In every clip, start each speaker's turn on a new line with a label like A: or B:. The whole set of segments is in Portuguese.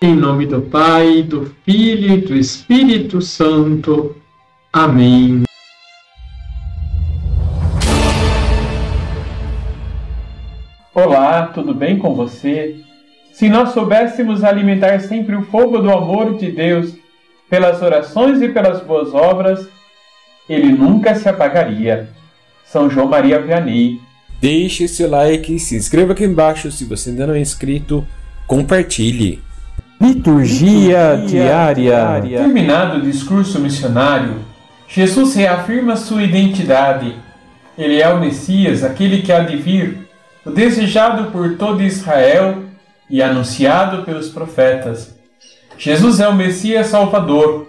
A: Em nome do Pai, do Filho e do Espírito Santo. Amém.
B: Olá, tudo bem com você? Se nós soubéssemos alimentar sempre o fogo do amor de Deus pelas orações e pelas boas obras, ele nunca se apagaria. São João Maria Vianney.
C: Deixe seu like, se inscreva aqui embaixo se você ainda não é inscrito, compartilhe.
B: Liturgia, Liturgia diária. Terminado o discurso missionário, Jesus reafirma sua identidade. Ele é o Messias, aquele que há de vir, o desejado por todo Israel e anunciado pelos profetas. Jesus é o Messias Salvador.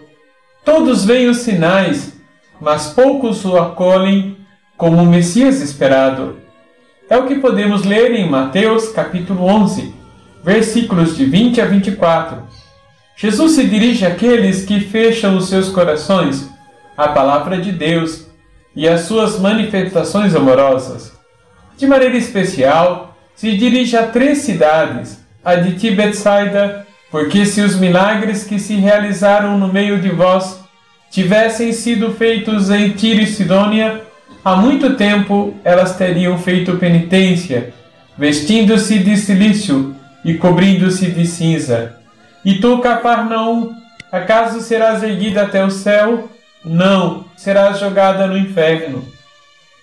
B: Todos veem os sinais, mas poucos o acolhem como o Messias esperado. É o que podemos ler em Mateus capítulo 11, versículos de 20 a 24. Jesus se dirige àqueles que fecham os seus corações à palavra de Deus e às suas manifestações amorosas. De maneira especial, se dirige a três cidades, a de Tibetsaida, porque se os milagres que se realizaram no meio de vós tivessem sido feitos em Tiro e Sidônia, há muito tempo elas teriam feito penitência, vestindo-se de silício e cobrindo-se de cinza. E tu, Cafarnaum, acaso serás erguida até o céu? Não, serás jogada no inferno.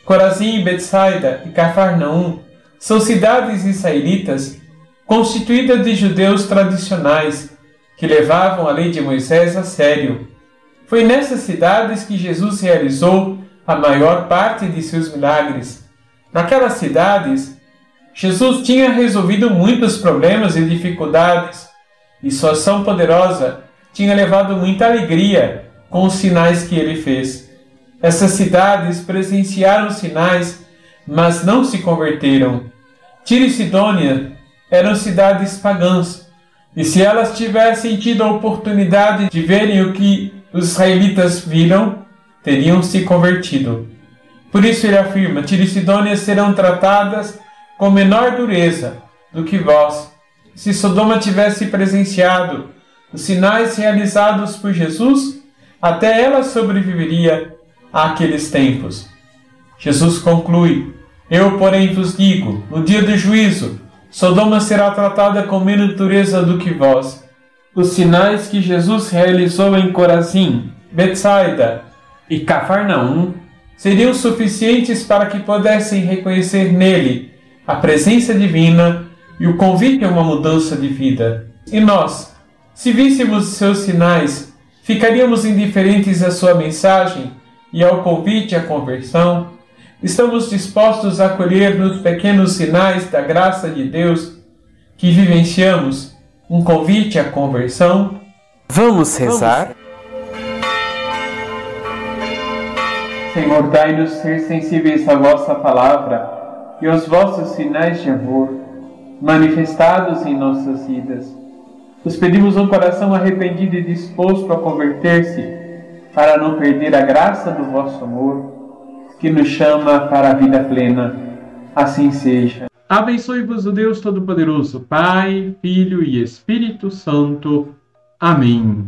B: Corazim, Betsaida e Cafarnaum são cidades israelitas constituídas de judeus tradicionais que levavam a lei de Moisés a sério. Foi nessas cidades que Jesus realizou a maior parte de seus milagres. Naquelas cidades, Jesus tinha resolvido muitos problemas e dificuldades, e sua ação poderosa tinha levado muita alegria com os sinais que ele fez. Essas cidades presenciaram sinais, mas não se converteram. Tiro e Sidônia eram cidades pagãs, e se elas tivessem tido a oportunidade de verem o que os israelitas viram, teriam se convertido. Por isso ele afirma: Tiro e Sidônia serão tratadas com menor dureza do que vós. Se Sodoma tivesse presenciado os sinais realizados por Jesus, até ela sobreviveria àqueles tempos. Jesus conclui: Eu, porém, vos digo: no dia do juízo, Sodoma será tratada com menos dureza do que vós. Os sinais que Jesus realizou em Corazim, Betsaida e Cafarnaum seriam suficientes para que pudessem reconhecer nele a presença divina e o convite a uma mudança de vida. E nós, se víssemos seus sinais, ficaríamos indiferentes à sua mensagem e ao convite à conversão? Estamos dispostos a acolher nos pequenos sinais da graça de Deus que vivenciamos um convite à conversão?
C: Vamos rezar?
B: Senhor, dai-nos ser sensíveis à vossa palavra e os vossos sinais de amor manifestados em nossas vidas. Os pedimos um coração arrependido e disposto a converter-se para não perder a graça do vosso amor que nos chama para a vida plena. Assim seja.
A: Abençoe-vos o Deus Todo-Poderoso, Pai, Filho e Espírito Santo. Amém.